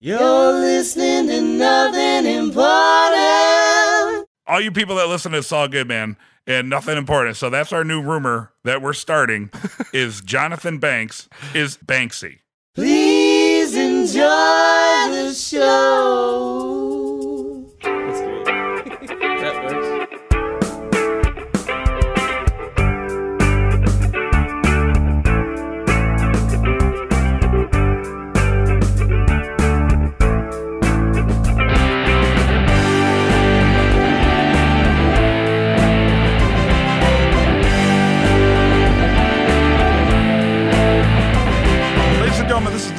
You're listening to nothing important. All you people that listen to It's All Good, man, and nothing important. So that's our new rumor that we're starting is Jonathan Banks is Banksy. Please enjoy the show.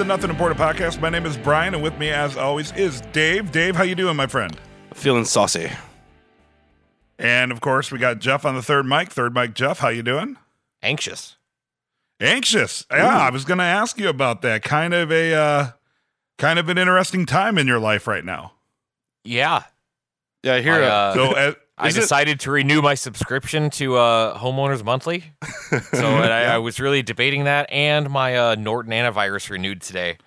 Nothing Important podcast. My name is Brian, and with me, as always, is Dave. Dave, how you doing, my friend? Feeling saucy. And of course, we got Jeff on the third mic. Third mic, Jeff, how you doing? anxious. Anxious. Yeah, I was going to ask you about that. Kind of a, uh, kind of an interesting time in your life right now. Yeah. Yeah, I hear. I, uh, So, uh, I is it- decided to renew my subscription to uh, Homeowners Monthly. So and I, I was really debating that, and my uh, Norton antivirus renewed today.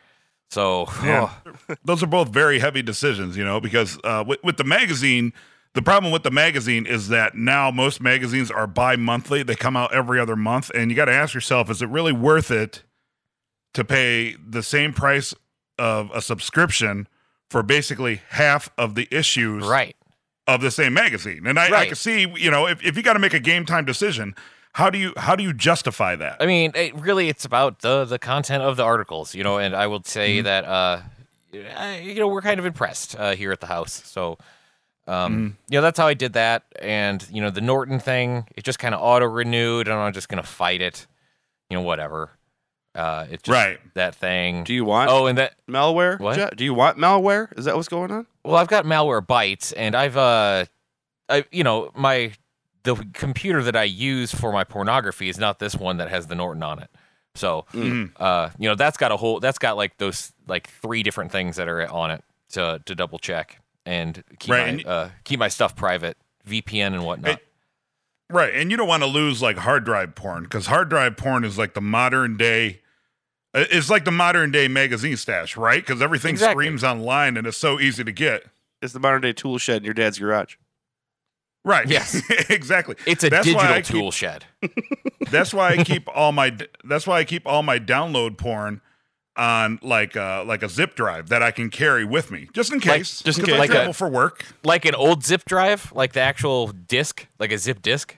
So Yeah. oh, those are both very heavy decisions, you know, because uh, with, with the magazine, the problem with the magazine is that now most magazines are bi monthly. They come out every other month. And you got to ask yourself, is it really worth it to pay the same price of a subscription for basically half of the issues right. Of the same magazine? And I, I can see, you know, if, if you got to make a game time decision, how do you how do you justify that? I mean, it, really, it's about the the content of the articles, you know. And I will say Mm-hmm. that, uh, you know, we're kind of impressed uh, here at the house. So, um, Mm-hmm. you know, that's how I did that. And you know, the Norton thing, it just kind of auto renewed, and I'm just gonna fight it. You know, whatever. Uh, it's just Right. that thing. do you want Oh, and that malware? What? Jeff? Do you want malware? Is that what's going on? Well, I've got Malwarebytes, and I've uh, I you know my the computer that I use for my pornography is not this one that has the Norton on it. So, Mhm. uh, you know that's got a whole that's got like those like three different things that are on it to to double check and keep Right, my and- uh, keep my stuff private, VPN and whatnot. It- Right. And you don't want to lose like hard drive porn because hard drive porn is like the modern day. It's like the modern day magazine stash, right? Because everything Exactly. streams online and it's so easy to get. It's the modern day tool shed in your dad's garage. Right. Yes. exactly. it's a That's why digital I keep- tool shed. That's why I keep all my. That's why I keep all my download porn on like uh like a zip drive that I can carry with me just in Like- case. just in 'cause case. I Like a- for work. Like an old zip drive, like the actual disc, like a zip disc.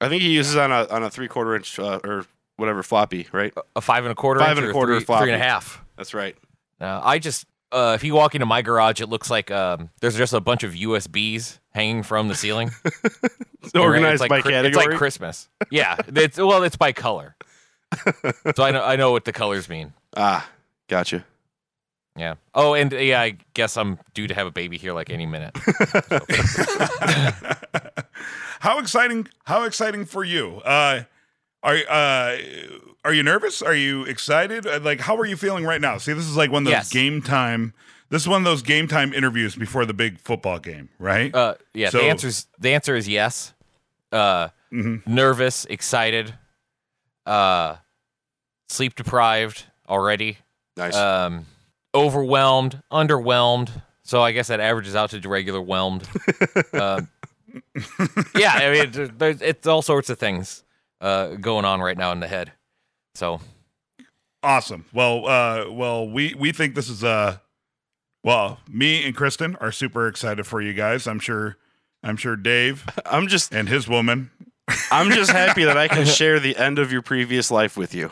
I think he uses on a on a three quarter inch uh, or whatever floppy, right? A five and a quarter, Five inch and a quarter three, floppy. three and a half. That's right. Uh, I just, uh, if you walk into my garage, it looks like um, there's just a bunch of USBs hanging from the ceiling. It's organized It's like by Chri- category. It's like Christmas. Yeah, it's well, it's by color. so I know I know what the colors mean. ah, gotcha. Yeah. Oh, and yeah, I guess I'm due to have a baby here like any minute. how exciting! How exciting for you? Uh, are uh, are you nervous? Are you excited? Uh, Like, how are you feeling right now? See, this is like one of those Yes. game time. This is one of those game time interviews before the big football game, right? Uh, yeah. So- the answer's the answer is yes. Uh, Mhm. nervous, excited, uh, sleep deprived already. Nice. um, overwhelmed, underwhelmed. So I guess that averages out to regular whelmed. um, yeah, I mean, there- there's it's all sorts of things uh, going on right now in the head. So Awesome. Well, uh, well, we we think this is uh, well, me and Kristen are super excited for you guys. I'm sure, I'm sure Dave I'm just and his woman. I'm just happy that I can share the end of your previous life with you.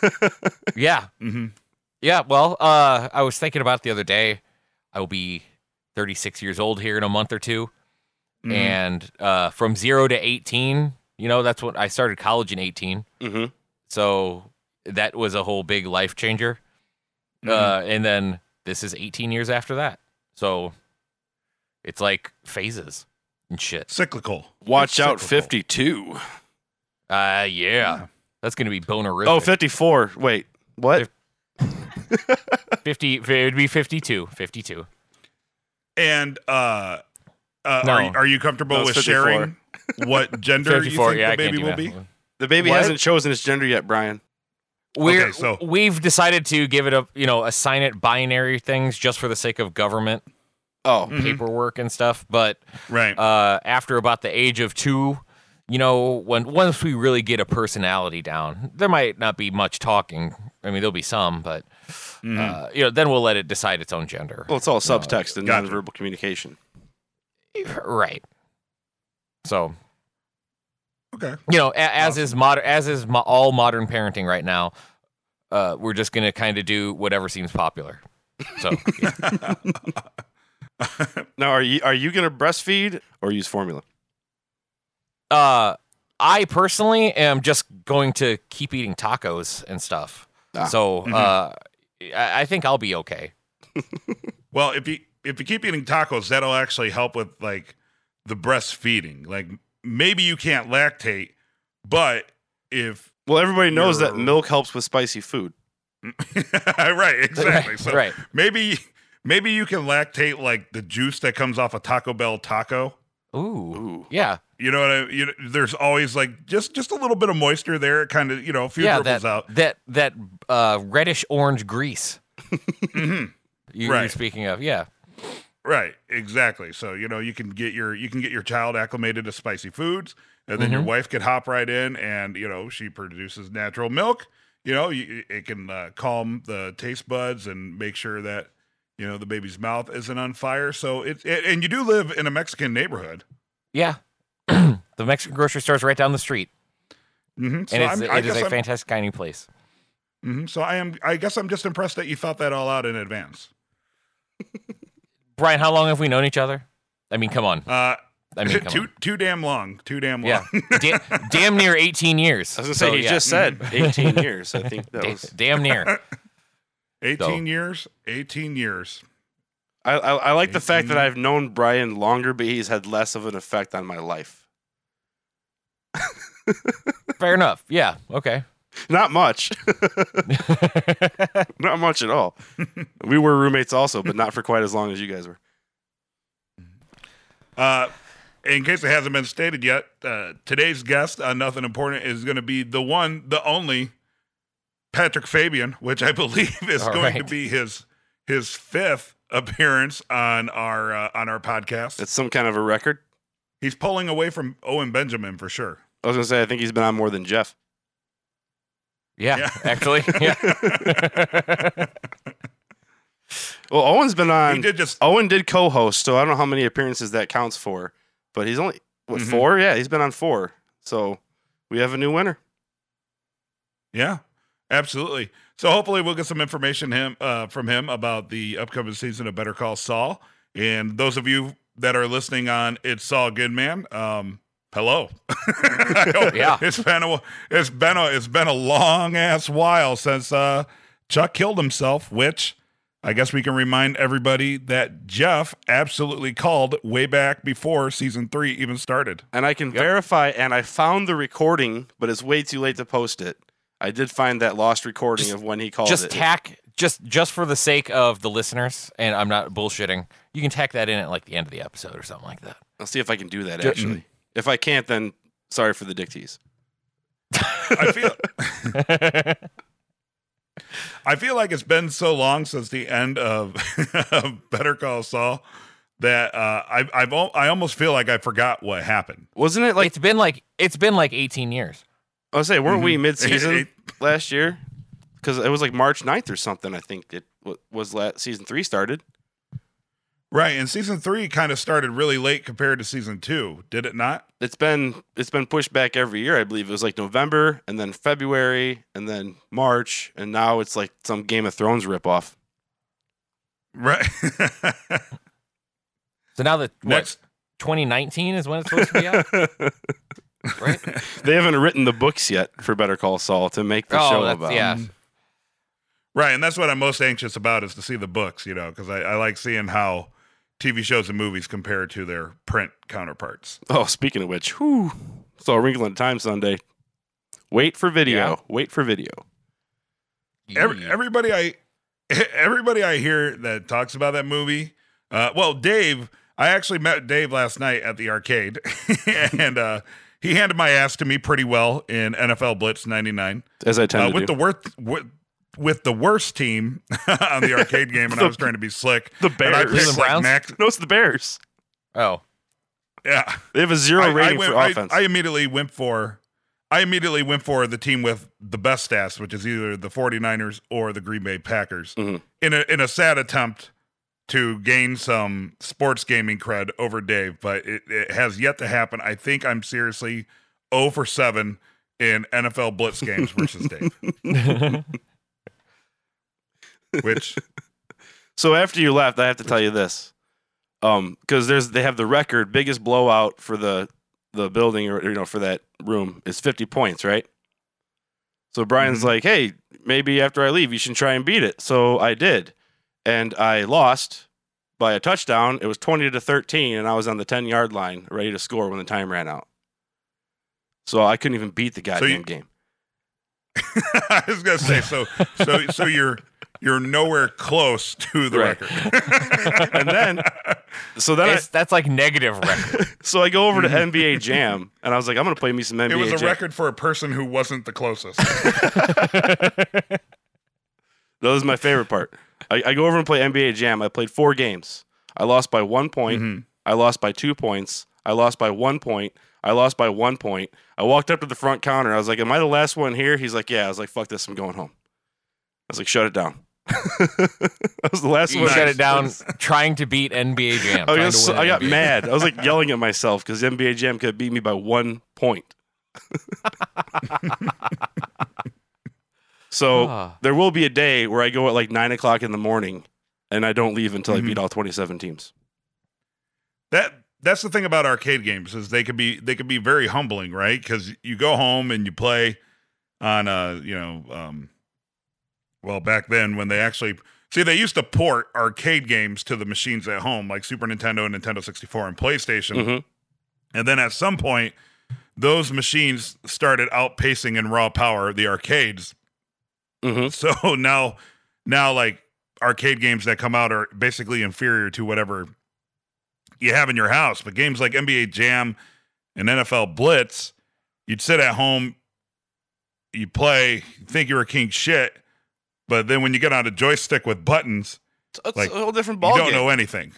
yeah, hmm yeah. Well, uh, I was thinking about it the other day. I will be 36 years old here in a month or 2 Mhm. and uh, from zero to 18, you know, that's what I started college in 18. Mm-hmm. So that was a whole big life changer. Mhm. Uh, and then this is 18 years after that. So it's like phases and shit. cyclical. Watch It's out, cyclical. 52. Uh, yeah. That's going to be bonerific. Oh, 54. Wait, what? 50, it would be 52. 52. And uh, uh, No. are you, are you comfortable No, with it's sharing what gender you think yeah, the baby will math. be? The baby What? hasn't chosen its gender yet, Brian. We're, Okay, so- we've decided to give it a you know assign it binary things just for the sake of government Oh, Mm-hmm. paperwork and stuff. But Right. uh, after about the age of two, you know, when once we really get a personality down, there might not be much talking. I mean, there'll be some, but Mm-hmm. uh, you know, then we'll let it decide its own gender. well, it's all subtext and Gotcha. nonverbal communication. Right. So okay. you know, a, as is modern, as is mo- all modern parenting right now. Uh, we're just gonna kind of do whatever seems popular. So yeah. Now, are you are you gonna breastfeed or use formula? uh, I personally am just going to keep eating tacos and stuff. Ah. So uh, I, I think I'll be okay. Well, if you if you keep eating tacos, that'll actually help with like the breastfeeding. Like maybe you can't lactate, but if Well, everybody knows that milk helps with spicy food. right, exactly. So Right. maybe maybe you can lactate like the juice that comes off a Taco Bell taco. Ooh, Ooh. yeah, You know what I you know, there's always like just just a little bit of moisture there, kind of, you know, a few yeah. dribbles That out. that that uh, reddish orange grease. Mhm. You, Right. You're speaking of, yeah. Right, exactly. So you know you can get your you can get your child acclimated to spicy foods, and then your Mhm. wife could hop right in, and you know she produces natural milk. You know you, it can uh, calm the taste buds and make sure that you know the baby's mouth isn't on fire. So it's it, and you do live in a Mexican neighborhood, Yeah. the Mexican grocery store's right down the street, hmm so and it's, I'm, it is a I'm, fantastic dining place. mhm, so I am I guess I'm just impressed that you thought that all out in advance. Brian, how long have we known each other? I mean, come on. Uh, I mean, come too on. too damn long, too damn long. Yeah, da- damn near 18 years. I was gonna say So, he yeah. just said 18 years. I think that Da- was. damn near. 18 years, 18 years. I, I, I like the fact that I've known Brian longer, but he's had less of an effect on my life. Fair enough. Yeah. Okay. Not much. not much at all. we were roommates also, but not for quite as long as you guys were. Uh, in case it hasn't been stated yet, uh, today's guest on Nothing Important is going to be the one, the only Patrick Fabian, which I believe is All going to be his his fifth appearance on our uh, on our podcast. It's some kind of a record. He's pulling away from Owen Benjamin for sure. I was gonna say I think he's been on more than Jeff. Yeah. Yeah. Actually. Yeah. Well, Owen's been on. he on. did just Owen did co-host, so I don't know how many appearances that counts for, but he's only what Mhm. four? Yeah, he's been on four. So we have a new winner. Yeah, absolutely. So hopefully we'll get some information him uh, from him about the upcoming season of Better Call Saul. And those of you that are listening on It's Saul Goodman, um, hello. Yeah. it's been a it's been a it's been a long ass while since uh, Chuck killed himself, which. I guess we can remind everybody that Jeff absolutely called way back before season three even started. And I can verify, and I found the recording, but it's way too late to post it. I did find that lost recording Just- of when he called just it. tack just just for the sake of the listeners, and I'm not bullshitting. You can tack that in at like the end of the episode or something like that. I'll see if I can do that actually. If I can't, then sorry for the dick tease. I feel I feel like it's been so long since the end of, of Better Call Saul that uh, I, I've I almost feel like I forgot what happened. Wasn't it like it's been like it's been like 18 years. I was say, weren't we Mhm. mid-season last year? Because it was like March 9th or something. I think it wa- was last season three started. Right, and season three kind of started really late compared to season two, did it not? It's been it's been pushed back every year. I believe it was like November and then February and then March and now it's like some Game of Thrones ripoff. Right. So now that Next, 2019 is when it's supposed to be out, right? they haven't written the books yet for Better Call Saul to make the Oh, show that's- about. yeah. Mm. right, and that's what I'm most anxious about is to see the books, you know, because I, I like seeing how TV shows and movies compared to their print counterparts. Oh, speaking of which, whew, saw a Wrinkle in Time Sunday. Wait for video. Yeah. Wait for video. Every, everybody I everybody I hear that talks about that movie, uh, well, Dave, I actually met Dave last night at the arcade, and uh, he handed my ass to me pretty well in NFL Blitz '99 As I tend uh, to with do. the worst with, with the worst team on the arcade game, and I was trying to be slick. the And I Bears. picked Cleveland like Browns? Max. no, it's the Bears. Oh, Yeah, They have a zero I, I rating went- for I- offense. I immediately went for. I immediately went for the team with the best stats, which is either the 49ers or the Green Bay Packers, Mhm. in a in a sad attempt to gain some sports gaming cred over Dave, but it, it has yet to happen. I think I'm seriously 0 for 7 in NFL Blitz games versus Dave, which So after you left, I have to tell you this, um, because there's they have the record biggest blowout for the the building or you know for that room is 50 points, right? So Brian's Mhm. like, hey, maybe after I leave, you should try and beat it. So I did, and I lost by a touchdown. It was 20 to 13, and I was on the 10 yard line, ready to score when the time ran out. So I couldn't even beat the goddamn you- game. I was gonna say so so so you're you're nowhere close to the Right. record. And then, so then I, that's like negative record. so I go over to NBA Jam, and I was like, I'm gonna play me some NBA. it was a Jam. record for a person who wasn't the closest. That was my favorite part. I, I go over and play NBA Jam. I played four games. I lost by one point. Mhm. I lost by two points. I lost by one point. I lost by one point. I walked up to the front counter. I was like, "Am I the last one here?" He's like, "Yeah." I was like, "Fuck this! I'm going home." I was like, "Shut it down." I was the last You one. shut it down trying to beat NBA Jam. I, trying got, to so- win I got NBA. mad. I was like yelling at myself because NBA Jam could beat me by one point. so Ah. there will be a day where I go at like nine o'clock in the morning and I don't leave until Mhm. I beat all twenty-seven teams. that that's the thing about arcade games is they could be they could be very humbling, right? Because you go home and you play on uh you know um well back then when they actually see they used to port arcade games to the machines at home like Super Nintendo, and Nintendo 64, and PlayStation. Mhm. And then at some point, those machines started outpacing in raw power the arcades. Mhm. So now, now like arcade games that come out are basically inferior to whatever you have in your house. But games like NBA Jam and NFL Blitz, you'd sit at home, you play, you think you're a king shit, but then when you get on a joystick with buttons, It's Like, a whole different ball. you don't game. know anything.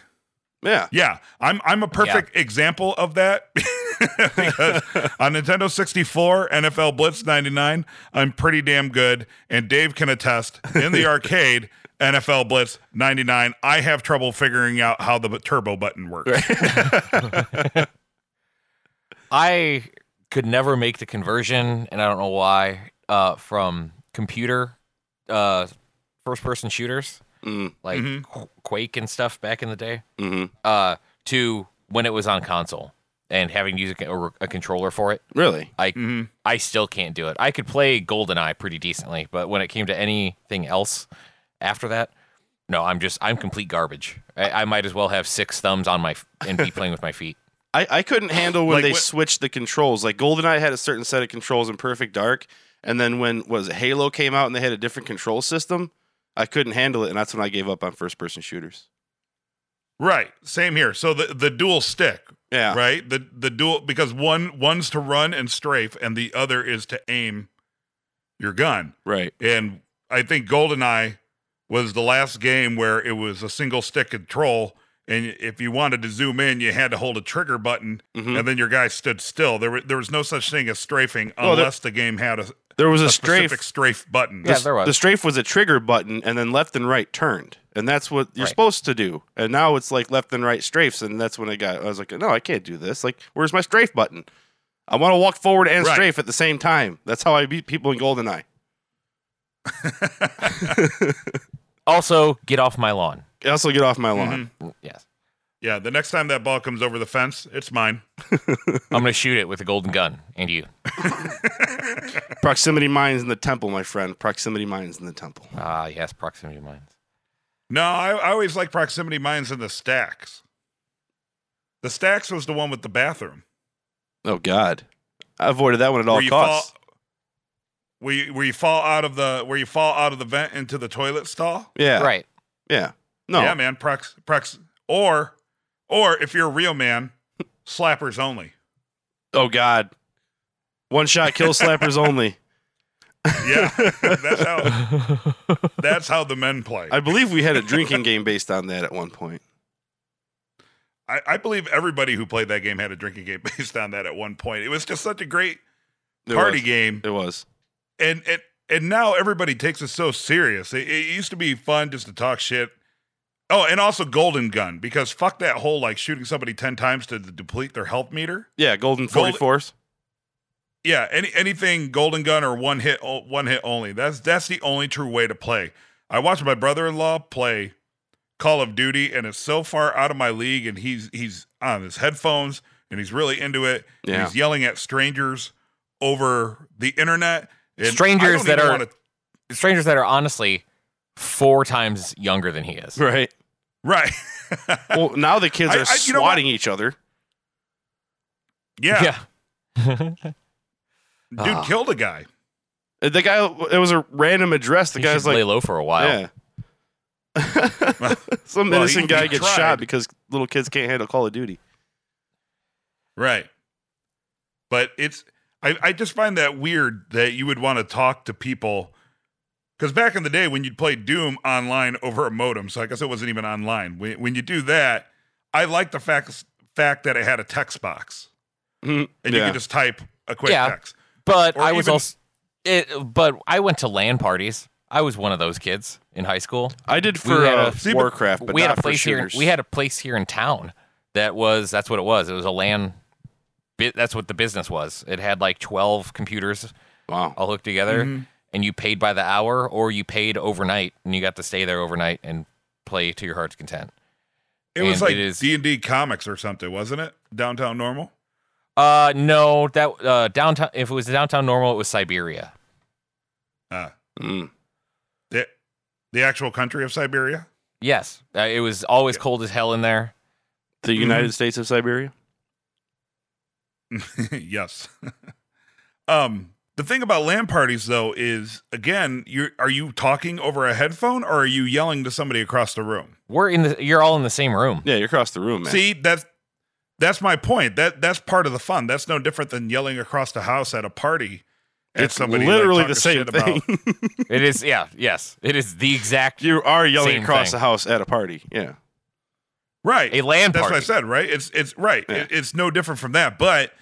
Yeah. Yeah, I'm I'm a perfect example of that because on Nintendo 64, NFL Blitz 99, I'm pretty damn good, and Dave can attest. In the arcade, NFL Blitz 99, I have trouble figuring out how the turbo button works. I could never make the conversion, and I don't know why, uh, from computer uh, first person shooters Mm, like Mhm. Quake and stuff back in the day hmm uh, to when it was on console and having to use a, a, a controller for it. Really? hmm I still can't do it. I could play GoldenEye pretty decently, but when it came to anything else after that, no, I'm just I'm complete garbage. I, I might as well have six thumbs on my f- and be playing with my feet. I, I couldn't handle when Like they what- switched the controls. Like GoldenEye had a certain set of controls in Perfect Dark, and then when was it Halo came out and they had a different control system, I couldn't handle it, and that's when I gave up on first person shooters. Right. Same here. So the the dual stick, Yeah. right? The the dual because one one's to run and strafe, and the other is to aim your gun. Right. And I think GoldenEye was the last game where it was a single stick control. And if you wanted to zoom in, you had to hold a trigger button, Mhm. and then your guy stood still. There, wa- there was no such thing as strafing Well, unless the game had a, There was a, a strafe. strafe button. Yeah, there was. The strafe was a trigger button, and then left and right turned, and that's what you're Right. supposed to do. And now it's like left and right strafes, and that's when I got. I was like, no, I can't do this. Like, where's my strafe button? I want to walk forward and Right. strafe at the same time. That's how I beat people in GoldenEye. Also, get off my lawn. Also, get off my lawn. Mm-hmm. Yes. Yeah, the next time that ball comes over the fence, it's mine. I'm gonna shoot it with a golden gun, and you. Proximity mines in the temple, my friend. Proximity mines in the temple. Ah, yes, proximity mines. No, I, I always like proximity mines in the stacks. The stacks was the one with the bathroom. Oh God, I avoided that one at all where you costs. fall where you, where you fall out of the where you fall out of the vent into the toilet stall. Yeah, Right. Yeah, no, Yeah, man. Prox, prox, or or if you're a real man, slappers only. Oh God, One shot kill slappers only. Yeah, that's how that's how the men play. I believe we had a drinking game based on that at one point. I, I believe everybody who played that game had a drinking game based on that at one point. It was just such a great It party was. game, It was. and and and now everybody takes it so serious. It, it used to be fun just to talk shit. Oh, and also Golden Gun because fuck that whole like shooting somebody ten times to deplete their health meter. Yeah, golden Gold- 44s. Yeah, any anything Golden Gun or one hit o- one hit only. That's that's the only true way to play. I watched my brother-in-law play Call of Duty, and it's so far out of my league. And he's he's on his headphones and he's really into it. and Yeah. he's yelling at strangers over the internet. And Strangers that are- wanna- Strangers that are honestly four times younger than he is. Right. Right. Well, now the kids I- are I- you know swatting each other. yeah, Yeah. dude Ah. killed a guy. Uh, The guy, it was a random address. The He guy's like lay low for a while. yeah. Some Well, innocent he- guy he gets tried. shot because little kids can't handle Call of Duty. Right. But it's I, I just find that weird that you would want to talk to people because back in the day when you'd play Doom online over a modem, so I guess it wasn't even online. When, when you do that, I like the fact fact that it had a text box Mhm. and you could just type a quick Yeah. text. But Or I was even- also it but I went to LAN parties. I was one of those kids in high school. I did We for had uh, a- but Warcraft, but we had not a for place here we had a place here in town that was that's what it was. It was a LAN bit that's what the business was. It had like 12 computers wow. all hooked together Mhm. And you paid by the hour or you paid overnight and you got to stay there overnight and play to your heart's content. It was like D and D comics or something, wasn't it? Downtown Normal. Uh no, that uh downtown if it was downtown normal it was Siberia. Uh, Mm. the the actual country of Siberia. Yes, uh, it was always cold as hell in there. The United States of Siberia. yes. um, the thing about LAN parties though is again, you are you talking over a headphone or are you yelling to somebody across the room? We're in the you're all in the same room. Yeah, you're across the room, man. See, that's that's my point. That that's part of the fun. That's no different than yelling across the house at a party. at it's somebody, like, literally the same shit about- thing. It is yeah, yes. It is the exact you are yelling Same across thing. the house at a party. Yeah. right. a LAN That's party. what I said, right? It's it's right. Yeah. It- it's no different from that. But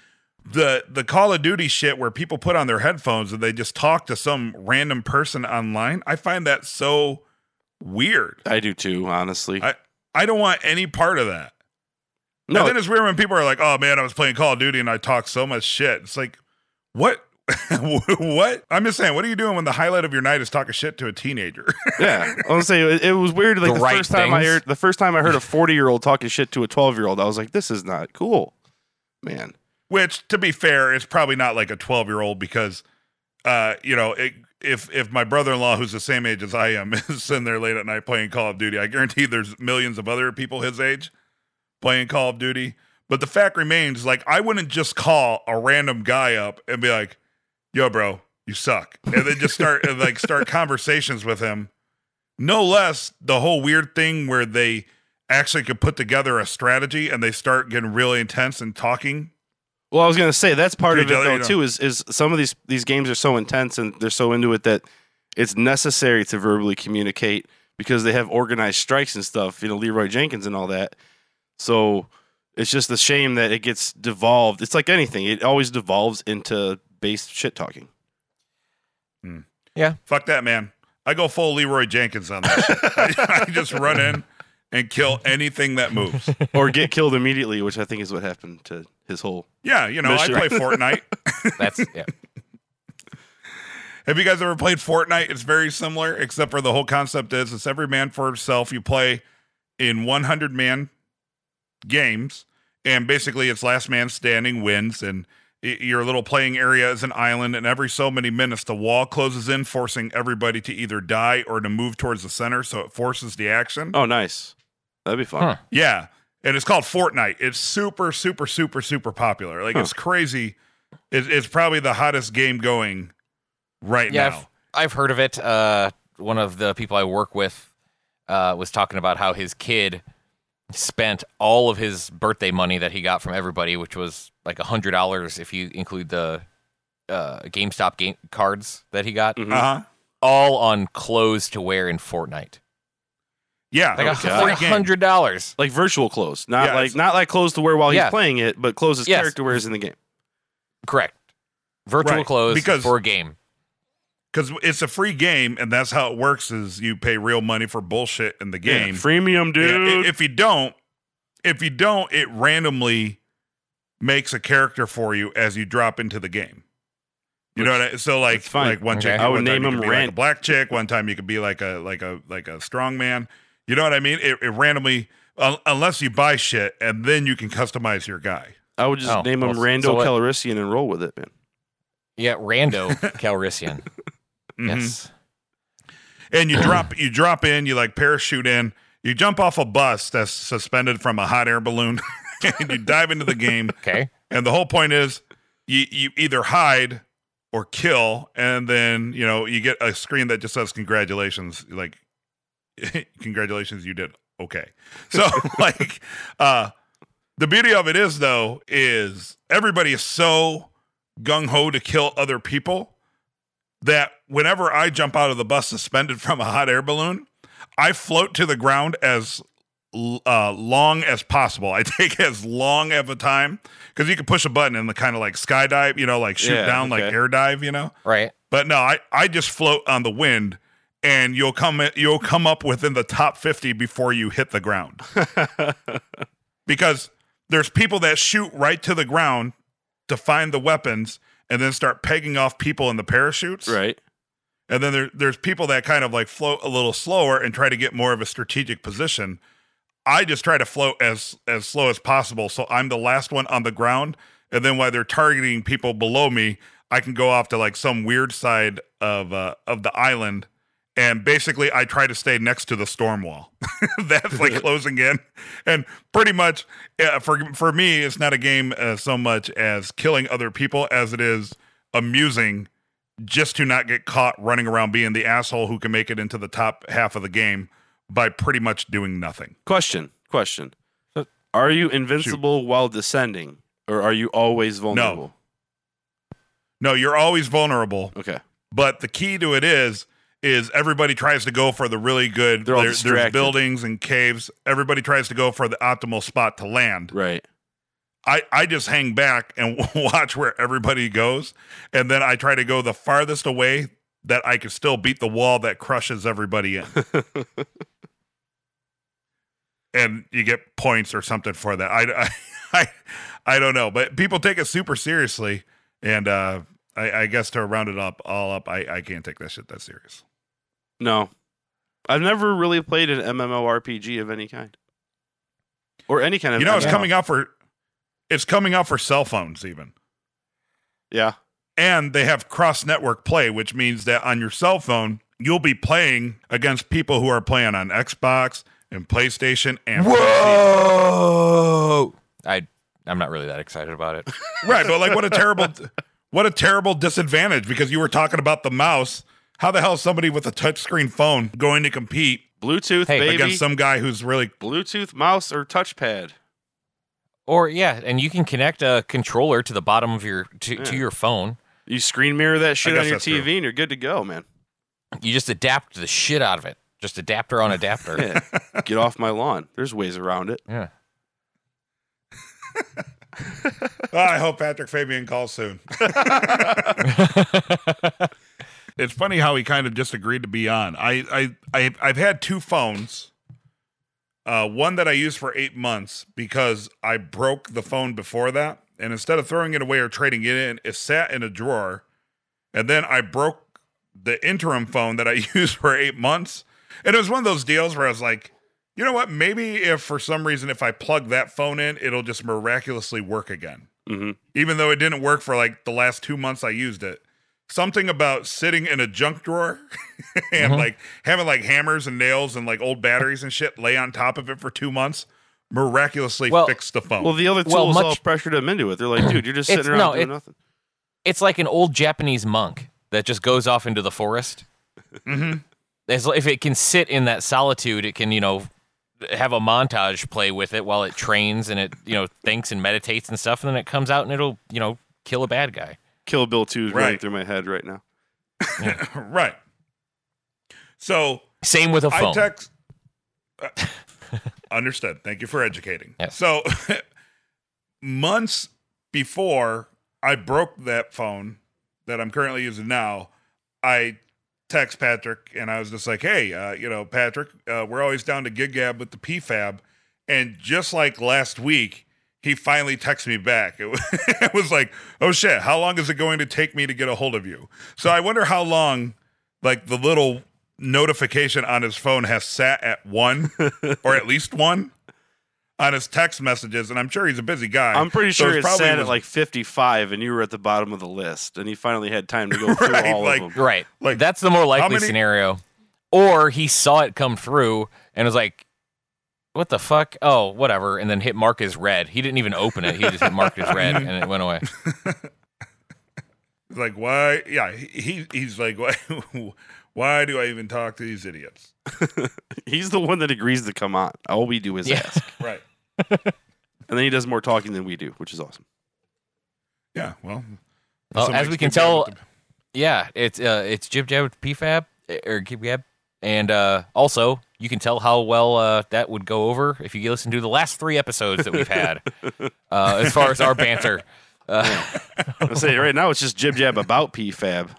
the the Call of Duty shit where people put on their headphones and they just talk to some random person online, I find that so weird. I do too, honestly. I I don't want any part of that. no, And then it's weird when people are like, "Oh man, I was playing Call of Duty and I talked so much shit." It's like, what? what? I'm just saying, what are you doing when the highlight of your night is talking shit to a teenager? yeah. I was say it, it was weird. Like The the, right first time I heard the first time I heard a 40 year old talking shit to a 12 year old, I was like, this is not cool, man. Which, to be fair, it's probably not like a 12 year old because, uh, you know, it, if if my brother in law, who's the same age as I am, is sitting there late at night playing Call of Duty, I guarantee there's millions of other people his age playing Call of Duty. But the fact remains, like, I wouldn't just call a random guy up and be like, "Yo, bro, you suck," and then just start and, like start conversations with him. No less the whole weird thing where they actually could put together a strategy and they start getting really intense and talking Well, I was gonna say that's part of it each though too. Is is some of these these games are so intense and they're so into it that it's necessary to verbally communicate because they have organized strikes and stuff. You know, Leeroy Jenkins and all that. So it's just a shame that it gets devolved. It's like anything; it always devolves into base shit talking. Hmm. Yeah. Fuck that, man. I go full Leeroy Jenkins on that. I, I just run in and kill anything that moves. or get killed immediately, which I think is what happened to his whole. Yeah, you know, Mission. I play Fortnite. That's yeah. Have you guys ever played Fortnite? It's very similar, except for the whole concept is it's every man for himself. You play in 100 man games, and basically it's last man standing wins. And i- your little playing area is an island, and every so many minutes the wall closes in, forcing everybody to either die or to move towards the center. So it forces the action. Oh, nice. That'd be fun. Huh. Yeah. And it's called Fortnite. It's super, super, super, super popular. Like Huh. it's crazy. It, it's probably the hottest game going right Yeah, now. I've, I've heard of it. Uh, one of the people I work with uh, was talking about how his kid spent all of his birthday money that he got from everybody, which was like a hundred dollars if you include the uh, GameStop game cards that he got, Mhm. Uh huh. all on clothes to wear in Fortnite. Yeah. Like a uh, free hundred dollars, Like virtual clothes, not Yeah, like not like clothes to wear while he's playing it, but clothes his Yes. character wears in the game. Correct. Virtual Right, clothes because- for a game. because it's a free game, and that's how it works. Is you pay real money for bullshit in the game. Yeah, freemium, dude. i- If you don't, if you don't, it randomly makes a character for you as you drop into the game. You know what I, so like like one Okay. chick I would one time name you him could be like a black chick one time you could be like a like a like a strong man you know what I mean it, it randomly un- unless you buy shit and then you can customize your guy I would just Oh, name him well, Rando so what- Calrissian and roll with it, man. Yeah, Rando Calrissian. Mhm. Yes. and you drop you drop in you like parachute in you jump off a bus that's suspended from a hot air balloon and you dive into the game Okay. And the whole point is you, you either hide or kill, and then you know you get a screen that just says congratulations, like congratulations, you did okay. So like uh the beauty of it is though, is everybody is so gung ho to kill other people that whenever I jump out of the bus suspended from a hot air balloon, I float to the ground as uh, long as possible. I take as long of a time because you can push a button and the kind of like skydive, you know, like shoot Yeah, down, like okay. air dive, you know. Right. But no, I I just float on the wind, and you'll come you'll come up within the top fifty before you hit the ground because there's people that shoot right to the ground to find the weapons and then start pegging off people in the parachutes. right. And then there, there's people that kind of like float a little slower and try to get more of a strategic position. I just try to float as as slow as possible, so I'm the last one on the ground. And then while they're targeting people below me, I can go off to like some weird side of uh, of the island, and basically I try to stay next to the storm wall. That's like closing in, and pretty much uh, for for me, it's not a game uh, so much as killing other people as it is amusing just to not get caught running around being the asshole who can make it into the top half of the game by pretty much doing nothing. Question. Question. Are you invincible while descending, or are you always vulnerable? No. No, you're always vulnerable, Okay. but the key to it is is everybody tries to go for the really good They're all there- there's distracted. buildings and caves. Everybody tries to go for the optimal spot to land. Right. I, I just hang back and watch where everybody goes, and then I try to go the farthest away that I can still beat the wall that crushes everybody in. and you get points or something for that. I, I, I, I don't know, but people take it super seriously, and uh, I, I guess to round it up all up, I, I can't take that shit that serious. No. I've never really played an MMORPG of any kind. Or any kind of You know, it's coming out for, it's coming out for cell phones even. Yeah. and they have cross network play, which means that on your cell phone, you'll be playing against people who are playing on Xbox and PlayStation and PC. Whoa! I I'm not really that excited about it. right. But like, what a terrible, what a terrible disadvantage because you were talking about the mouse. How the hell is somebody with a touchscreen phone going to compete Bluetooth, Hey, baby. against some guy who's really Bluetooth mouse or touchpad. Or yeah, and you can connect a controller to the bottom of your to, Yeah. to your phone. You screen mirror that shit guess on your that's true. TV and you're good to go, man. You just adapt the shit out of it. Just adapter on adapter. Yeah. Get off my lawn. There's ways around it. yeah. Oh, I hope Patrick Fabian calls soon. it's funny how he kind of just agreed to be on. I, I, I I've had two phones. Uh, one that I used for eight months because I broke the phone before that, and instead of throwing it away or trading it in, it sat in a drawer. And then I broke the interim phone that I used for eight months, and it was one of those deals where I was like, you know what? Maybe if for some reason if I plug that phone in, it'll just miraculously work again hmm even though it didn't work for like the last two months I used it. Something about sitting in a junk drawer and Mhm. like having like hammers and nails and like old batteries and shit lay on top of it for two months miraculously Well- fixed the phone. Well, the other Well, tools much- all pressured him into it. They're like, dude, you're just sitting around no, doing it- nothing. It's like an old Japanese monk that just goes off into the forest. Mhm. As if it can sit in that solitude, it can you know have a montage play with it while it trains and it you know thinks and meditates and stuff, and then it comes out and it'll you know kill a bad guy. Kill Bill 2 is running through my head right now. right. So Same with a I phone. text. uh, understood. Thank you for educating. Yes. So months before I broke that phone that I'm currently using now, I text Patrick and I was just like, "Hey, uh, you know, Patrick, uh, we're always down to gig gab with the PFAB," and just like last week. He finally texted me back. It was, it was like, "Oh shit! How long is it going to take me to get a hold of you?" So I wonder how long, like the little notification on his phone has sat at one or at least one on his text messages, and I'm sure he's a busy guy. I'm pretty So sure it's it probably sat at like 55 and you were at the bottom of the list and he finally had time to go through Right, all like- of them. Right. Like, That's the more likely many- scenario. Or he saw it come through and was like, what the fuck? Oh, whatever. And then hit mark as read. He didn't even open it. He just hit mark as read and it went away. He's like, why? Yeah, he, he he's like, why? Why do I even talk to these idiots? He's the one that agrees to come on. All we do is Yeah. ask. Right. And then he does more talking than we do, which is awesome. Yeah. Well. Well, as we can tell, yeah, it's uh, it's Jib Jab with PFAB or Gib Gab, and uh, also you can tell how well uh, that would go over if you listen to the last three episodes that we've had, uh, as far as our banter. Uh, I say right now it's just jib jab about PFAB.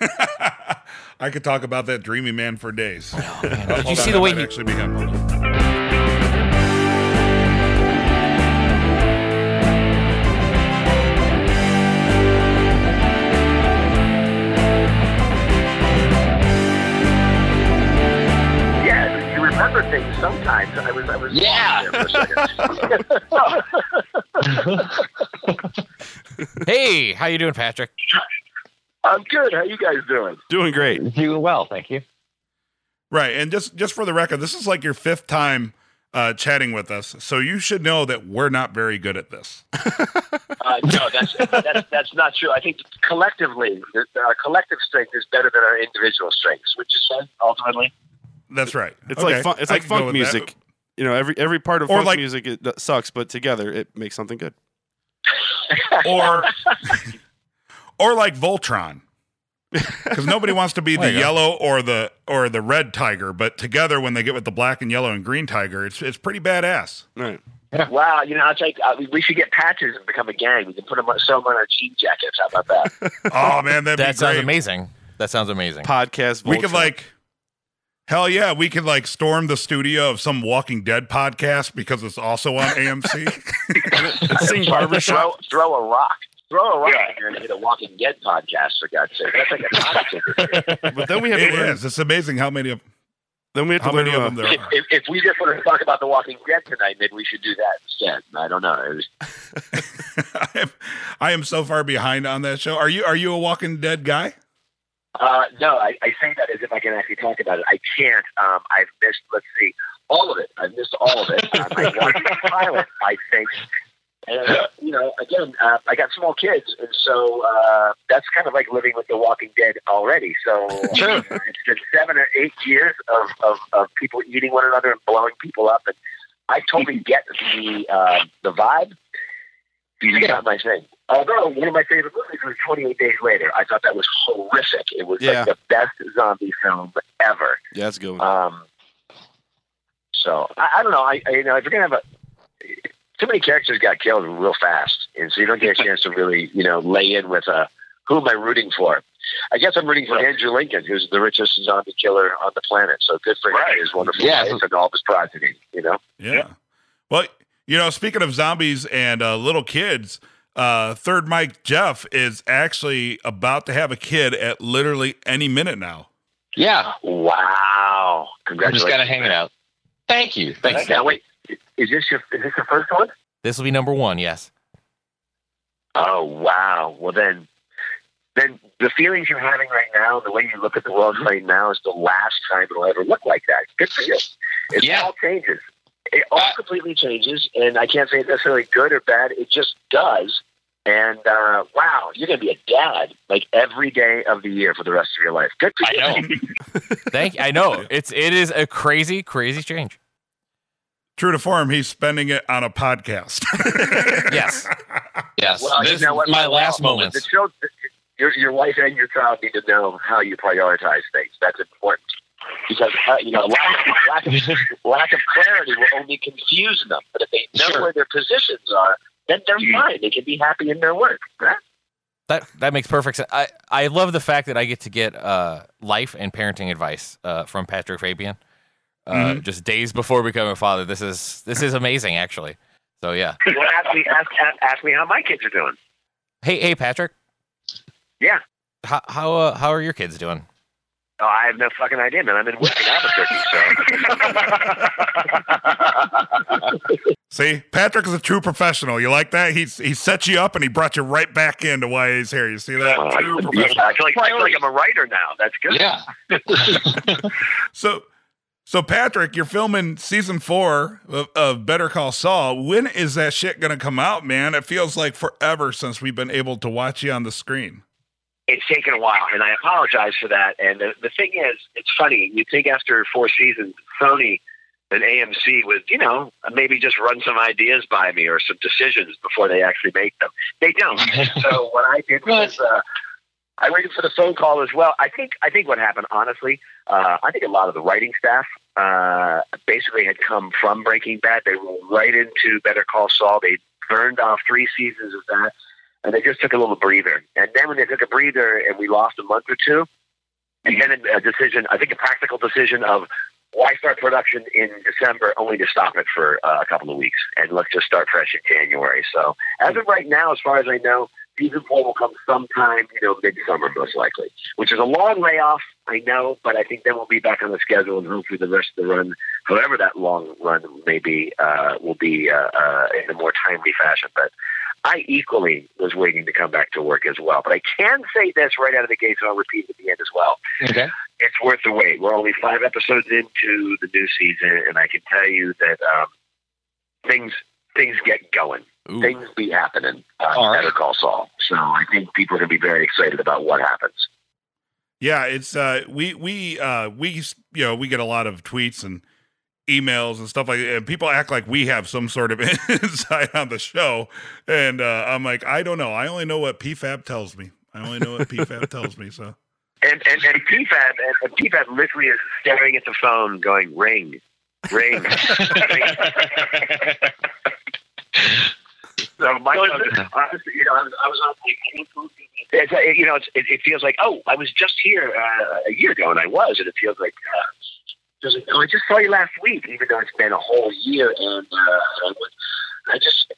I could talk about that dreamy man for days. oh, man, did you see the way he? actually be remember things sometimes. I was, I was Yeah. there for a. Hey, how you doing, Patrick? I'm good. How you guys doing? Doing great. Doing well, thank you. Right, and just just for the record, this is like your fifth time uh, chatting with us, so you should know that we're not very good at this. Uh, no, that's, that's that's not true. I think collectively, our collective strength is better than our individual strengths, which is fun, ultimately. That's right. It's Okay, like fun, it's like funk with that. music. You know, every every part of Or funk like- music it, sucks, but together it makes something good. or or like Voltron. Because nobody wants to be the yellow or the or the red tiger, but together when they get with the black and yellow and green tiger, it's it's pretty badass. Right. Wow, you know, I'll take. Uh, we- we should get patches and become a gang. We can put them, on- sew them on our jean jackets. How about that? Oh man, that'd That be sounds great. amazing. That sounds amazing. Podcast. We could like, hell yeah, we could like storm the studio of some Walking Dead podcast because it's also on AMC. sing throw, barbershop. throw a rock. Throw a rock. You're gonna hit a Walking Dead podcast for God's sake. That's like a topic. But then we have it to learn. is. It's amazing how many of Then we have to how learn. many of uh, them there if, are. if, if we just want to talk about the Walking Dead tonight, maybe we should do that instead. I don't know. It was, I am, I am so far behind on that show. Are you are you a Walking Dead guy? Uh, no, I, I say that as if I can actually talk about it. I can't. Um, I've missed. Let's see, all of it. I've missed all of it. Um, I watched the pilot. I think. And, uh, you know, again, uh, I got small kids, and so uh, that's kind of like living with The Walking Dead already. So Sure. uh, it's been seven or eight years of, of, of people eating one another and blowing people up, and I totally get the uh, the vibe. It's not my thing. Although one of my favorite movies was 28 Days Later. I thought that was horrific. It was Yeah. like the best zombie film ever. yeah, that's a good. One. Um, so I, I don't know. I, I you know if you're gonna have a too many characters got killed real fast, and so you don't get a chance to really you know lay in with a who am I rooting for? I guess I'm rooting for Andrew Lincoln, who's the richest zombie killer on the planet. So good for him and his wonderful Yeah. wife and all of his progeny. You know. Yeah. Well, you know, speaking of zombies and uh, little kids, uh, Third Mic Jeff is actually about to have a kid at literally any minute now. Yeah, Wow! we're Congratulations. just kind of hanging out. Thank you. Thanks. Now wait, is this your is this your first one? This will be number one. Yes. Oh wow! Well then, then the feelings you're having right now, the way you look at the world right now, is the last time it'll ever look like that. Good for you. It Yeah. all changes. It all Uh, completely changes, and I can't say it's necessarily good or bad. It just does. And uh, wow, you're gonna be a dad like every day of the year for the rest of your life. Good for I you. know. Thank. I know it's it is a crazy crazy change. True to form, he's spending it on a podcast. Yes. Yes. Well, this you know what? my Well, last moment. moments. The children, your your wife and your child need to know how you prioritize things. That's important because uh, you know lack of, lack of lack of clarity will only confuse them. But if they know Sure. where their positions are, then they're fine. They can be happy in their work. Right? That that makes perfect sense. I, I love the fact that I get to get uh, life and parenting advice uh, from Patrick Fabian. Uh, Mhm. Just days before becoming a father. This is this is amazing, actually. So yeah. Well, ask me ask, ask, ask me how my kids are doing. Hey hey Patrick. Yeah. How how uh, how are your kids doing? Oh, I have no fucking idea, man. I'm in Winston, Albuquerque, so. See, Patrick is a true professional. You like that? He's he set you up and he brought you right back into why he's here. You see that? Uh, True I, professional. I feel like I feel like I'm a writer now. That's good. Yeah. So, so Patrick, you're filming season four of, of Better Call Saul. When is that shit gonna come out, man? It feels like forever since we've been able to watch you on the screen. It's taken a while, and I apologize for that. And the, the thing is, it's funny. You think after four seasons, Sony and AMC would, you know, maybe just run some ideas by me or some decisions before they actually make them. They don't. so what I did was, uh, I waited for the phone call as well. I think I think what happened, honestly, uh, I think a lot of the writing staff uh, basically had come from Breaking Bad. They were right into Better Call Saul. They burned off three seasons of that and they just took a little breather. And then when they took a breather and we lost a month or two, then a decision, I think a practical decision of why start production in December only to stop it for uh, a couple of weeks and let's just start fresh in January. So as of right now, as far as I know, season four will come sometime, you know, midsummer most likely, which is a long layoff, I know, but I think then we'll be back on the schedule and hopefully the rest of the run, however that long run may be, uh, will be uh, uh, in a more timely fashion. But I equally was waiting to come back to work as well. But I can say this right out of the gate, so I'll repeat it at the end as well. Okay. It's worth the wait. We're only five episodes into the new season, and I can tell you that um, things things get going. Ooh. Things be happening. Uh, All right. Better Call Saul. So I think people are going to be very excited about what happens. Yeah, it's uh we we uh we you know, we get a lot of tweets and emails and stuff like that. And people act like we have some sort of insight on the show. And uh I'm like, I don't know. I only know what PFAB tells me. I only know what PFAB tells me. So And and, and PFAB and, and PFAB literally is staring at the phone, going ring, ring. ring. So my honestly, you know, I was, I was on like, it's, uh, you know, it's, it, it feels like, oh, I was just here uh, a year ago, and I was, and it feels like, uh, feels like, I just saw you last week, even though it's been a whole year, and uh, I, would- I just,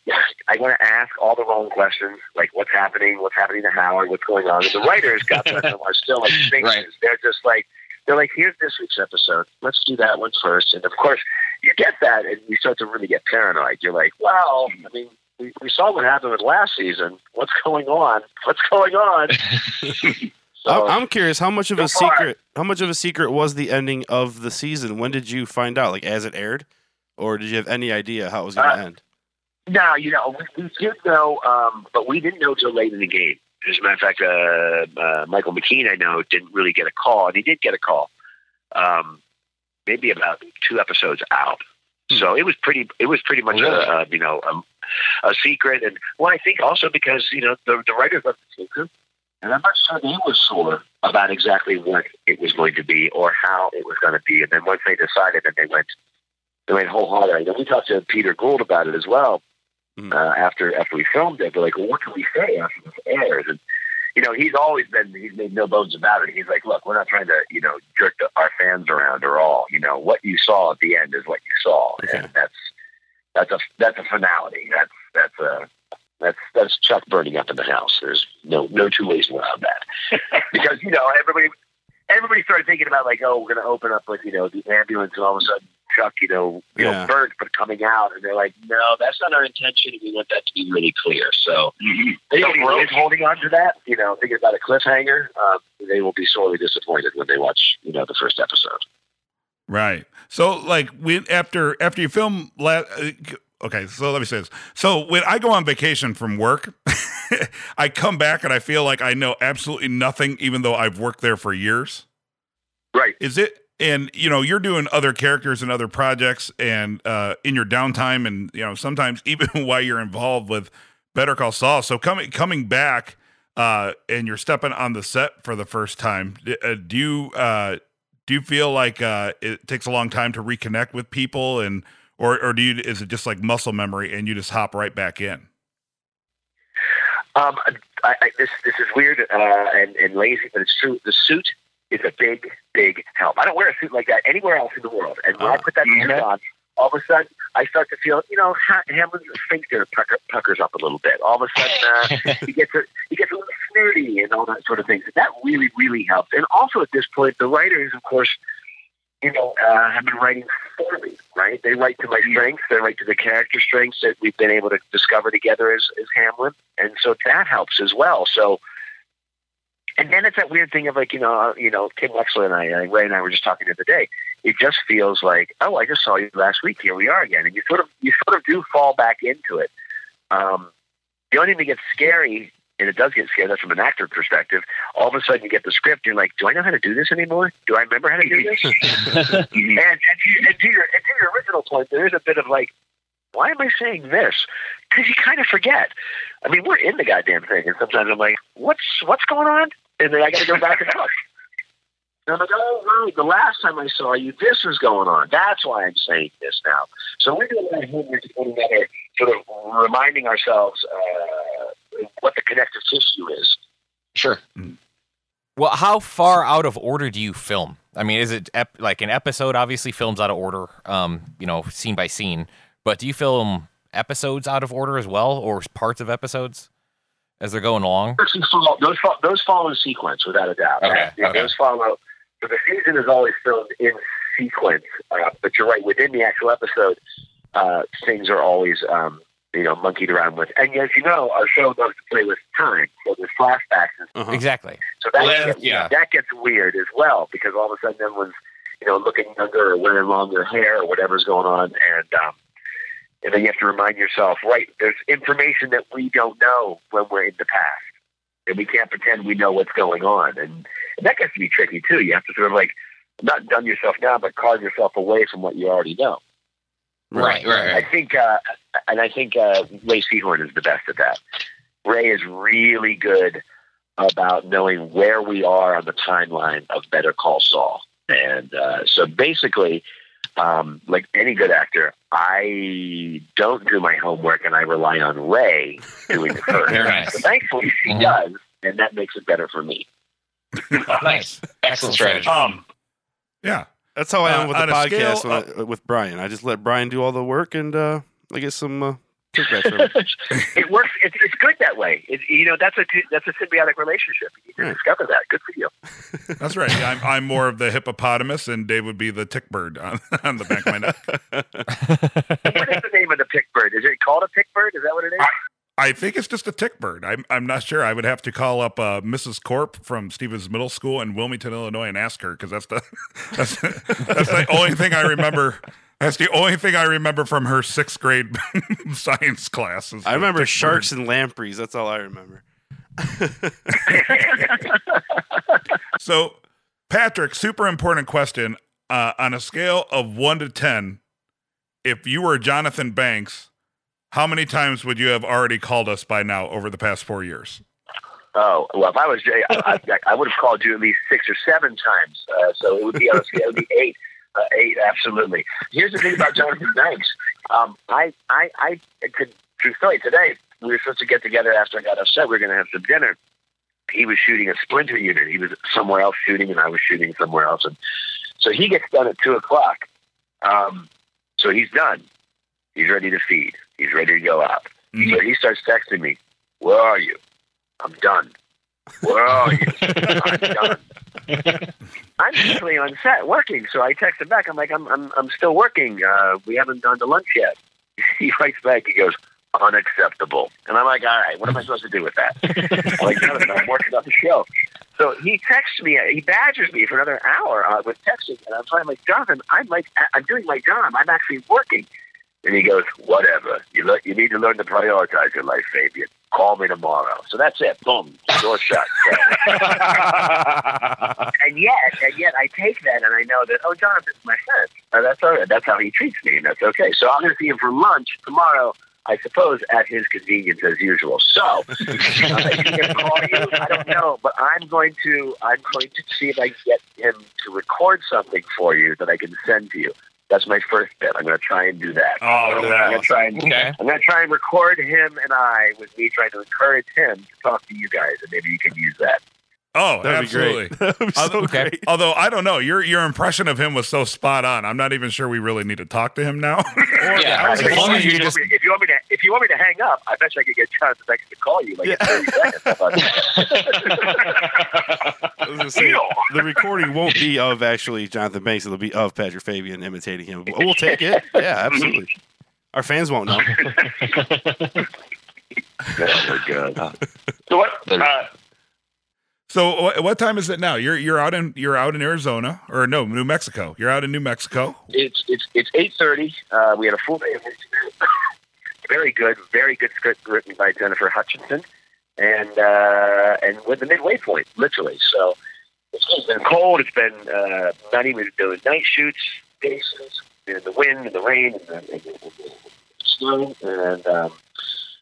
I want to ask all the wrong questions, like what's happening, what's happening to Howard, what's going on. And the writers, them, are still like. Right. They're just like, they're like, here's this week's episode. Let's do that one first. And of course, you get that, and you start to really get paranoid. You're like, well, I mean, we, we saw what happened with last season. What's going on? What's going on? so, I'm curious, how much of a secret? How much of a secret was the ending of the season? When did you find out? Like as it aired, or did you have any idea how it was going to Uh, end? now, you know, we, we did know, um, but we didn't know till late in the game. As a matter of fact, uh, uh, Michael McKean, I know, didn't really get a call, and he did get a call, um, maybe about two episodes out. So it was pretty. It was pretty much Really? a, a you know a, a secret, and well, I think also because you know the the writers of the secret, and I'm not sure they were sure about exactly what it was going to be or how it was going to be, and then once they decided, then they went they went wholehearted. And we talked to Peter Gould about it as well Mhm. uh, after after we filmed it. They're like, well, what can we say after this airs? And you know, he's always been he's made no bones about it. He's like, look, we're not trying to you know jerk the, our fans around or all. You know, what you saw at the end is what you saw, Okay. and that's that's a that's a finality. That's that's a that's that's Chuck burning up in the house. There's no no two ways around that because you know everybody everybody started thinking about like, oh, we're going to open up like you know the ambulance, and all of a sudden Chuck, you know, you Yeah. know, burnt but coming out, and they're like, no, that's not our intention. We want that to be really clear. So anybody who is holding on to that, you know, thinking about a cliffhanger, uh, they will be sorely disappointed when they watch you know the first episode. Right. So like we after after you film la- uh, okay, so let me say this. So when I go on vacation from work, I come back and I feel like I know absolutely nothing even though I've worked there for years. Right. Is it and you know, you're doing other characters and other projects and uh in your downtime and you know, sometimes even while you're involved with Better Call Saul. So coming coming back, uh, and you're stepping on the set for the first time. Uh, do you uh, do you feel like uh, it takes a long time to reconnect with people, and or or do you is it just like muscle memory and you just hop right back in? Um, I, I, this this is weird uh, and, and lazy, but it's true. The suit is a big, big help. I don't wear a suit like that anywhere else in the world, and when I Oh. put that suit Mhm. on, all of a sudden I start to feel, you know, ha- Hamlin's sphincter pucker, puckers up a little bit. All of a sudden, uh, he gets a he gets a little snooty and all that sort of things. And that really, really helps. And also at this point, the writers, of course, you know, uh, have been writing for me, right? They write to my strengths. They write to the character strengths that we've been able to discover together as, as Hamlin. And so that helps as well. So, and then it's that weird thing of like, you know, uh, you know, Kim Wexler and I, uh, Rhea and I were just talking the other day. It just feels like, oh, I just saw you last week. Here we are again. And you sort of, you sort of do fall back into it. Um, only thing that gets scary, and it does get scary, that's from an actor perspective. All of a sudden, you get the script, you're like, do I know how to do this anymore? Do I remember how to do this? and, and, to, and, to your, and to your original point, there is a bit of like, why am I saying this? Because you kind of forget. I mean, we're in the goddamn thing, and sometimes I'm like, what's what's going on? And then I got to go back and look. And I'm like, oh, right, the last time I saw you, this was going on. That's why I'm saying this now. So we're doing that homework to one another, sort of reminding ourselves uh, what the connective tissue is. Sure. Well, how far out of order do you film? I mean, is it ep- like an episode? Obviously, films out of order, um, you know, scene by scene. But do you film episodes out of order as well, or parts of episodes as they're going along? Those fall, those fall, those fall in sequence, without a doubt. Okay, Yeah, okay. Those follow. So the season is always filmed in sequence, uh, but you're right. Within the actual episode, uh, things are always, um, you know, monkeyed around with. And as you know, our show loves to play with time. So there's flashbacks, and Uh-huh. Exactly. so that Well, gets, yeah. that gets weird as well because all of a sudden everyone's, you know, looking younger or wearing longer hair or whatever's going on, and um, and then you have to remind yourself, right? There's information that we don't know when we're in the past, and we can't pretend we know what's going on, and, and that gets to be tricky too. You have to sort of like not dumb yourself down, but carve yourself away from what you already know. Right, right, I think, uh, and I think uh, Rhea Seehorn is the best at that. Rhea is really good about knowing where we are on the timeline of Better Call Saul, and uh, so basically, um, like any good actor, I don't do my homework and I rely on Rhea doing it first. Very nice. So thankfully, she Mhm. does, and that makes it better for me. nice. Excellent strategy. Um, yeah. That's how I Uh, am with on the podcast scale when I, with Brian. I just let Brian do all the work, and uh, I get some uh, kickbacks from him. it works. It's, it's good that way. It, you know, that's a that's a symbiotic relationship. You need to Right. discover that. Good for you. That's right. Yeah, I'm, I'm more of the hippopotamus, and Dave would be the tick bird on, on the back of my neck. what is the name of the pick bird? Is it called a pick bird? Is that what it is? I think it's just a tick bird. I'm, I'm not sure. I would have to call up uh, Mrs. Corp from Stevens Middle School in Wilmington, Illinois, and ask her because that's the that's, that's the only thing I remember. That's the only thing I remember from her sixth grade science classes. I remember sharks bird. and lampreys. That's all I remember. So, Patrick, super important question. Uh, on a scale of one to ten, if you were Jonathan Banks, how many times would you have already called us by now over the past four years? Oh well, if I was Jay, I, I, would have called you at least six or seven times. Uh, so it would be. It would be eight. Uh, eight, absolutely. Here's the thing about Jonathan Banks. Um, I, I, I could story. Today we were supposed to get together after I got upset. We were going to have some dinner. He was shooting a splinter unit. He was somewhere else shooting, and I was shooting somewhere else. And so he gets done at two o'clock. Um, so he's done. He's ready to feed. He's ready to go out. Mhm. So he starts texting me, "Where are you? I'm done. Where are you? I'm done." I'm usually on set working, so I text him back. I'm like, "I'm I'm I'm still working. Uh, we haven't gone to lunch yet." He writes back. He goes, "Unacceptable." And I'm like, "All right, what am I supposed to do with that?" I'm like, "Jonathan, I'm working on the show." So he texts me. He badgers me for another hour uh, with texting, and I'm trying like, "Jonathan, I'm like, I'm doing my job. I'm actually working." And he goes, "Whatever. You le- you need to learn to prioritize your life, Fabian. Call me tomorrow." So that's it. Boom. Door shut. and yet, and yet, I take that and I know that oh, Jonathan's my friend. Uh, that's all right. That's how he treats me, and that's okay. So I'm going to see him for lunch tomorrow. I suppose, at his convenience as usual. So, uh, call you? I don't know, but I'm going to I'm going to see if I can get him to record something for you that I can send to you. That's my first bit. I'm going to try and do that. Oh, I'm going to try and Okay. I'm going to try and record him and I with me trying to encourage him to talk to you guys, and maybe you can use that. Oh, That'd absolutely. be great. That'd be so Although- Okay. great. Although I don't know, your your impression of him was so spot on. I'm not even sure we really need to talk to him now. Yeah, as if, long you, as you just you, if you want me to, if you want me to hang up, I bet you I could get Jonathan Banks to call you like in 30 seconds. How about that? I was gonna say, the recording won't be of actually Jonathan Banks. It'll be of Patrick Fabian imitating him. But We'll take it. Yeah, absolutely. Our fans won't know. Oh, good. So what? Uh, so what, time is it now? You're you're out in you're out in Arizona or no New Mexico? You're out in New Mexico. it's it's it's eight thirty. Uh, we had a full day of interviews. very good, very good script written by Jennifer Hutchison, and uh, and with the midway point, literally. So it's been cold. It's been uh, nutty. We've doing night shoots, in the wind, and the rain, and the, and the, and the snow, and um,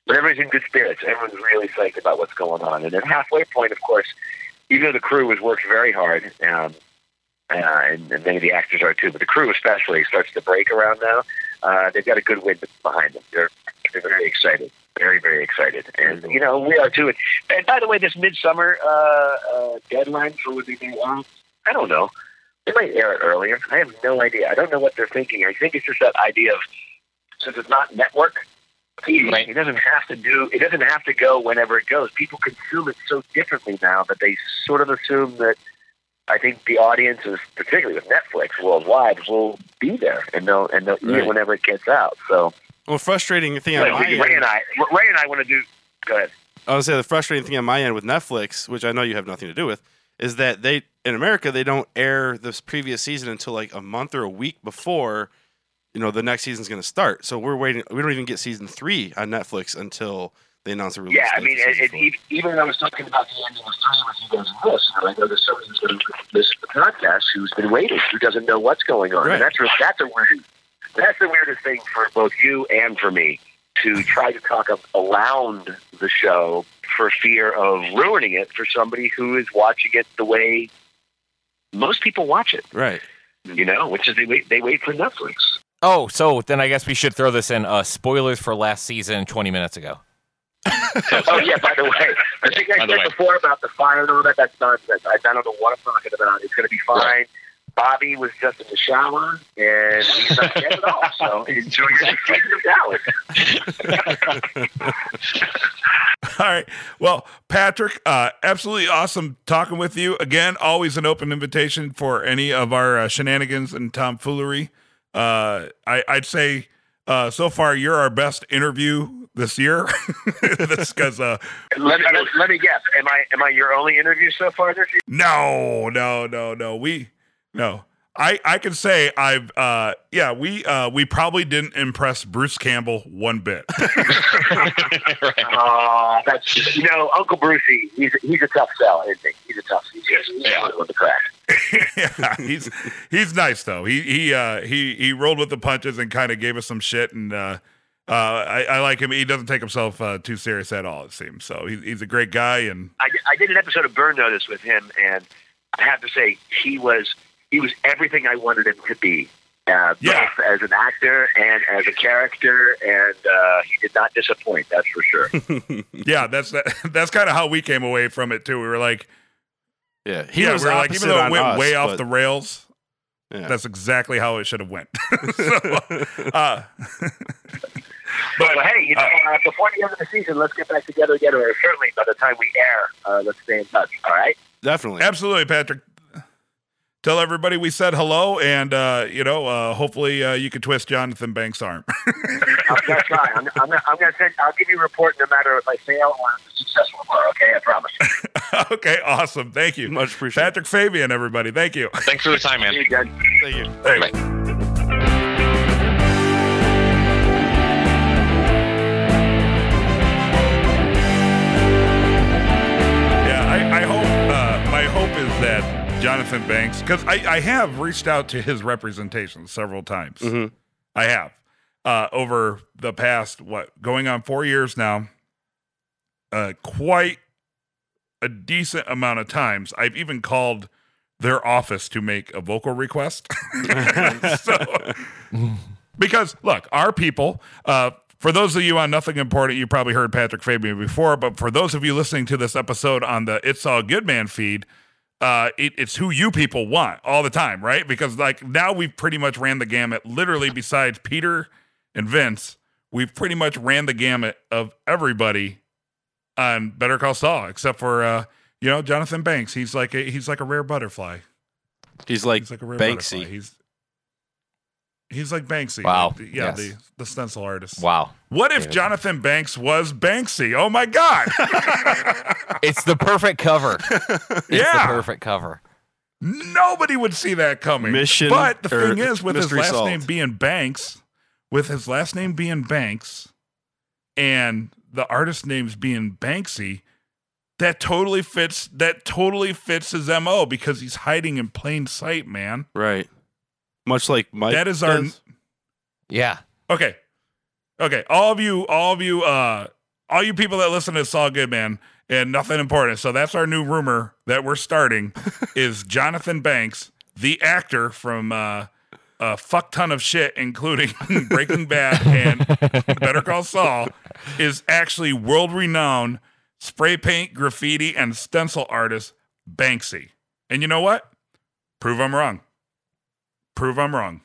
but everyone's in good spirits. Everyone's really psyched about what's going on. And at halfway point, of course, even though the crew has worked very hard. Um, uh, and, and many of the actors are too, but the crew especially starts to break around now. Uh, they've got a good wind behind them. They're they're very excited, very very excited, and you know we are too. And by the way, this midsummer uh, uh, deadline for they may air, I don't know. They might air it earlier. I have no idea. I don't know what they're thinking. I think it's just that idea of since it's not network. TV, Right. It doesn't have to do. It doesn't have to go whenever it goes. People consume it so differently now that they sort of assume that I think the audiences, particularly with Netflix worldwide, will be there and they'll and they'll eat it whenever it gets out. So Well, frustrating thing on Ray my Ray end, and I, Ray and I want to do. Go ahead. I would say the frustrating thing on my end with Netflix, which I know you have nothing to do with, is that they in America they don't air this previous season until like a month or a week before, you know, the next season's going to start. So we're waiting. We don't even get season three on Netflix until they announce the release. Yeah, I mean, it, it, even- when I was talking about the ending of three with you guys in this, you know, I know there's somebody who's going to listen to the podcast who's been waiting, who doesn't know what's going on, Right. and that's that's a weird, that's the weirdest thing for both you and for me to try to talk up around the show for fear of ruining it for somebody who is watching it the way most people watch it. right. You know, which is they wait they wait for Netflix. Oh, so then I guess we should throw this in. Uh, spoilers for last season 20 minutes ago. Oh yeah, by the way, I think I By said before about the fire and all that. That's nonsense. I, I don't know what I'm talking about. It's going to be fine. Bobby was just in the shower, and he's not dead at all. So enjoy your season of Dallas. All right. Well, Patrick, uh, absolutely awesome talking with you again. Always an open invitation for any of our uh, shenanigans and tomfoolery. Uh, I, I'd say uh, so far you're our best interview this year. That's because uh, let, me, let, let me guess. Am I am I your only interview so far this year? no, no, no, no. We no. I, I can say I've uh yeah we uh we probably didn't impress Bruce Campbell one bit. right. That's you know Uncle Brucey. He's he's a tough sell, isn't he? He's a tough. He's, he's Yeah. with the crack. yeah, he's he's nice though. He he uh he he rolled with the punches and kind of gave us some shit and uh uh I, I like him. He doesn't take himself uh, too serious at all. It seems so. He, he's a great guy and I I did an episode of Burn Notice with him, and I have to say he was he was everything I wanted him to be. Uh, Yeah. both as an actor and as a character, and uh, he did not disappoint. That's for sure. yeah, that's that, that's kind of how we came away from it too. We were like, Yeah, he yeah, was we were like, even though it went us, way off the rails, yeah. that's exactly how it should have went. so, uh, But hey, you know, uh, before the end of the season, let's get back together again, or certainly by the time we air, uh, let's stay in touch. All right. definitely. Absolutely, Patrick. Tell everybody we said hello, and uh, you know, uh, hopefully uh, you can twist Jonathan Banks' arm. I'm gonna try. I'm, I'm, gonna, I'm gonna send. I'll give you a report no matter if I fail or I'm successful. tomorrow, Okay, I promise. okay, awesome. Thank you, Much appreciated. Patrick Fabian. Everybody, thank you. Thanks for the time, man. See you guys. Thank you. Hey. Yeah, I, I hope. Uh, my hope is that Jonathan Banks, because I, I have reached out to his representation several times. Mhm. I have. uh, over the past what going on four years now. Uh, quite a decent amount of times. I've even called their office to make a vocal request. so, because look, our people. Uh, for those of you on Nothing Important, you probably heard Patrick Fabian before, but for those of you listening to this episode on the It's All Good Man feed, uh, it, it's who you people want all the time, right? Because like now we've pretty much ran the gamut. Literally, besides Peter and Vince, we've pretty much ran the gamut of everybody on Better Call Saul, except for uh, you know Jonathan Banks. He's like a, he's like a rare butterfly. He's like, He's like a rare Banksy. butterfly. He's he's like Banksy. Wow. The- yeah, Yes. the the stencil artist. Wow. What if David. Jonathan Banks was Banksy? Oh my God. It's the perfect cover. It's the yeah. perfect cover. Nobody would see that coming. Mission But the thing is, with his last solved. name being Banks, with his last name being Banks, and the artist names being Banksy, that totally fits. That totally fits his mo because he's hiding in plain sight, man. right. Much like Mike. That is our- does. Yeah. Okay. Okay. All of you, all of you, uh, all you people that listen to Saw Good Man and nothing important. So that's our new rumor that we're starting is Jonathan Banks, the actor from uh a fuck ton of shit, including Breaking Bad and Better Call Saul, is actually world renowned spray paint, graffiti, and stencil artist Banksy. And you know what? Prove I'm wrong. Prove I'm wrong.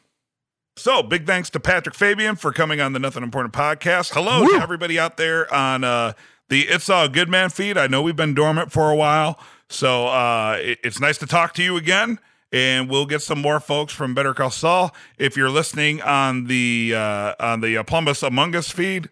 So, big thanks to Patrick Fabian for coming on the Nothing Important podcast. Hello to everybody out there on uh, the It's All Good Man feed. I know we've been dormant for a while, so uh, it- it's nice to talk to you again. And we'll get some more folks from Better Call Saul. If you're listening on the uh, on the uh, Plumbus Among Us feed,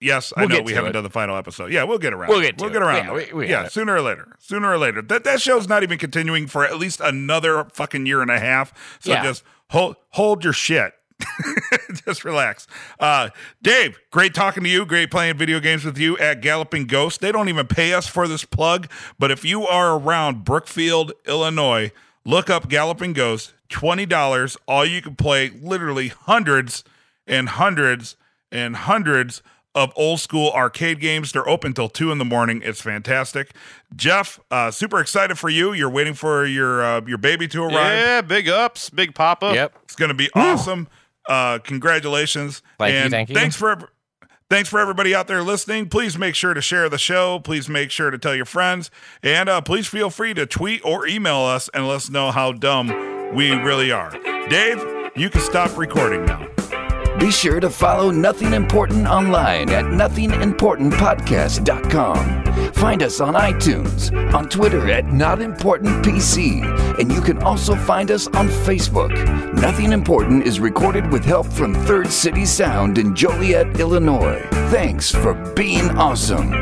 yes, I We'll know we haven't it. done the final episode. Yeah, we'll get around. We'll get we'll get around. Yeah, we- we yeah, sooner or later. Sooner or later. That that show's not even continuing for at least another fucking year and a half. So Yeah. just hold hold your shit. just relax. Uh, Dave, great talking to you. Great playing video games with you at Galloping Ghost. They don't even pay us for this plug, but if you are around Brookfield, Illinois, look up Galloping Ghost. Twenty dollars. All you can play literally hundreds and hundreds and hundreds of old school arcade games. They're open till two in the morning. It's fantastic. Jeff, uh, super excited for you. You're waiting for your uh, your baby to arrive. Yeah, big ups, big pop up. Yep. It's going to be awesome. Uh, congratulations. Thank you, thank you. Thanks for thanks for everybody out there listening. Please make sure to share the show. Please make sure to tell your friends, and uh, please feel free to tweet or email us and let us know how dumb we really are. Dave, you can stop recording now. Be sure to follow Nothing Important online at nothingimportantpodcast.com. Find us on iTunes, on Twitter at NotImportantPC, and you can also find us on Facebook. Nothing Important is recorded with help from Third City Sound in Joliet, Illinois. Thanks for being awesome.